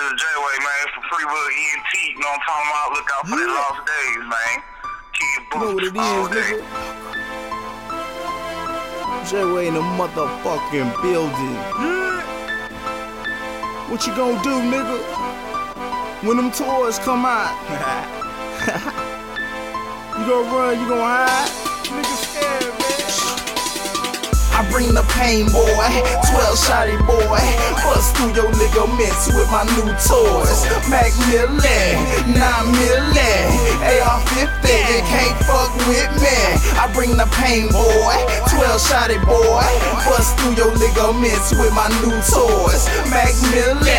is J-Way, man, from Freewood ENT. You know what I'm talking about? Look out for yeah. the lost days, man. Kid you know what it is, nigga? J-Way in the motherfucking building. Yeah. What you gonna do, nigga? When them toys come out. you gonna run, you gonna hide? Bring the pain, boy. 12 shotty boy. Bust through your ligaments with my new toys. Macmillan, 9 million. AR 50, you can't fuck with me. I bring the pain, boy. 12 shotty boy. Bust through your ligaments with my new toys. Macmillan, 9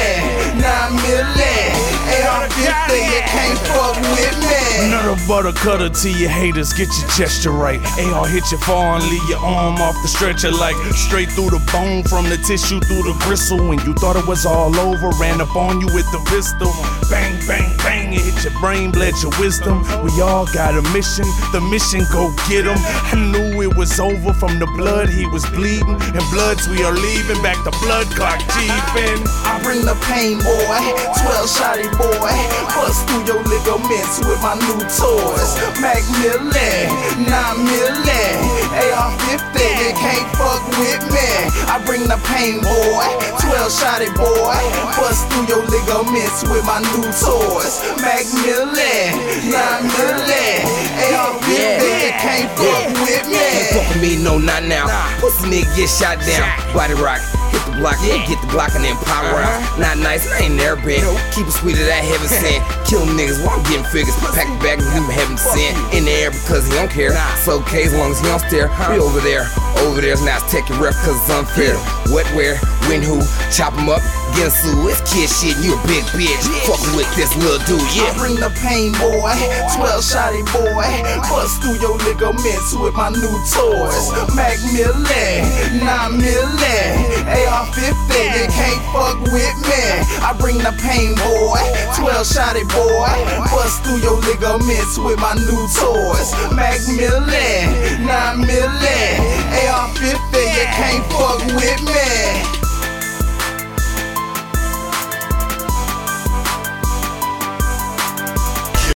None cutter to your haters. Get your gesture right. AR hit your fall and leave your arm off the stretcher like straight through the bone, from the tissue through the gristle. When you thought it was all over, ran up on you with the pistol. Bang, bang, bang, it hit your brain, bled your wisdom. We all got a mission, the mission go get him. I knew was over from the blood he was bleeding. And bloods we are leaving back the blood clock jeeping. I bring the pain, boy, 12 shotty boy. Bust through your ligaments with my new toys. Macmillan, 9 million, AR 50, you can't fuck with me. I bring the pain, boy. 12 shotty boy. Bust through your ligaments with my new toys. Macmillan, 9 million. AR 50, yeah. can't fuck with me. Can't fuck with me, no, not now. Pussy nigga get shot down. Body rock block, yeah. get the block and then power uh-huh. out. Not nice, I ain't never been. Nope. Keep it sweet of that heaven sand. Kill niggas while I'm getting figures. Pack it back and leave him heaven sand. In the air because he don't care. Nah. It's okay as long as he don't stare. We over there. Over there's not taking ref cause it's unfair. Wet where, when who, chop him up, get sued. It's kid shit, you a big bitch. Fucking with this little dude, yeah. I bring the pain, boy. 12 shotty boy. Bust through your ligaments with my new toys. Mac Macmillan, 9 million. AR-15, you can't fuck with me. I bring the pain, boy. 12 shot boy. Bust through your ligaments with my new toys. Mac Millen, 9 million. AR-15,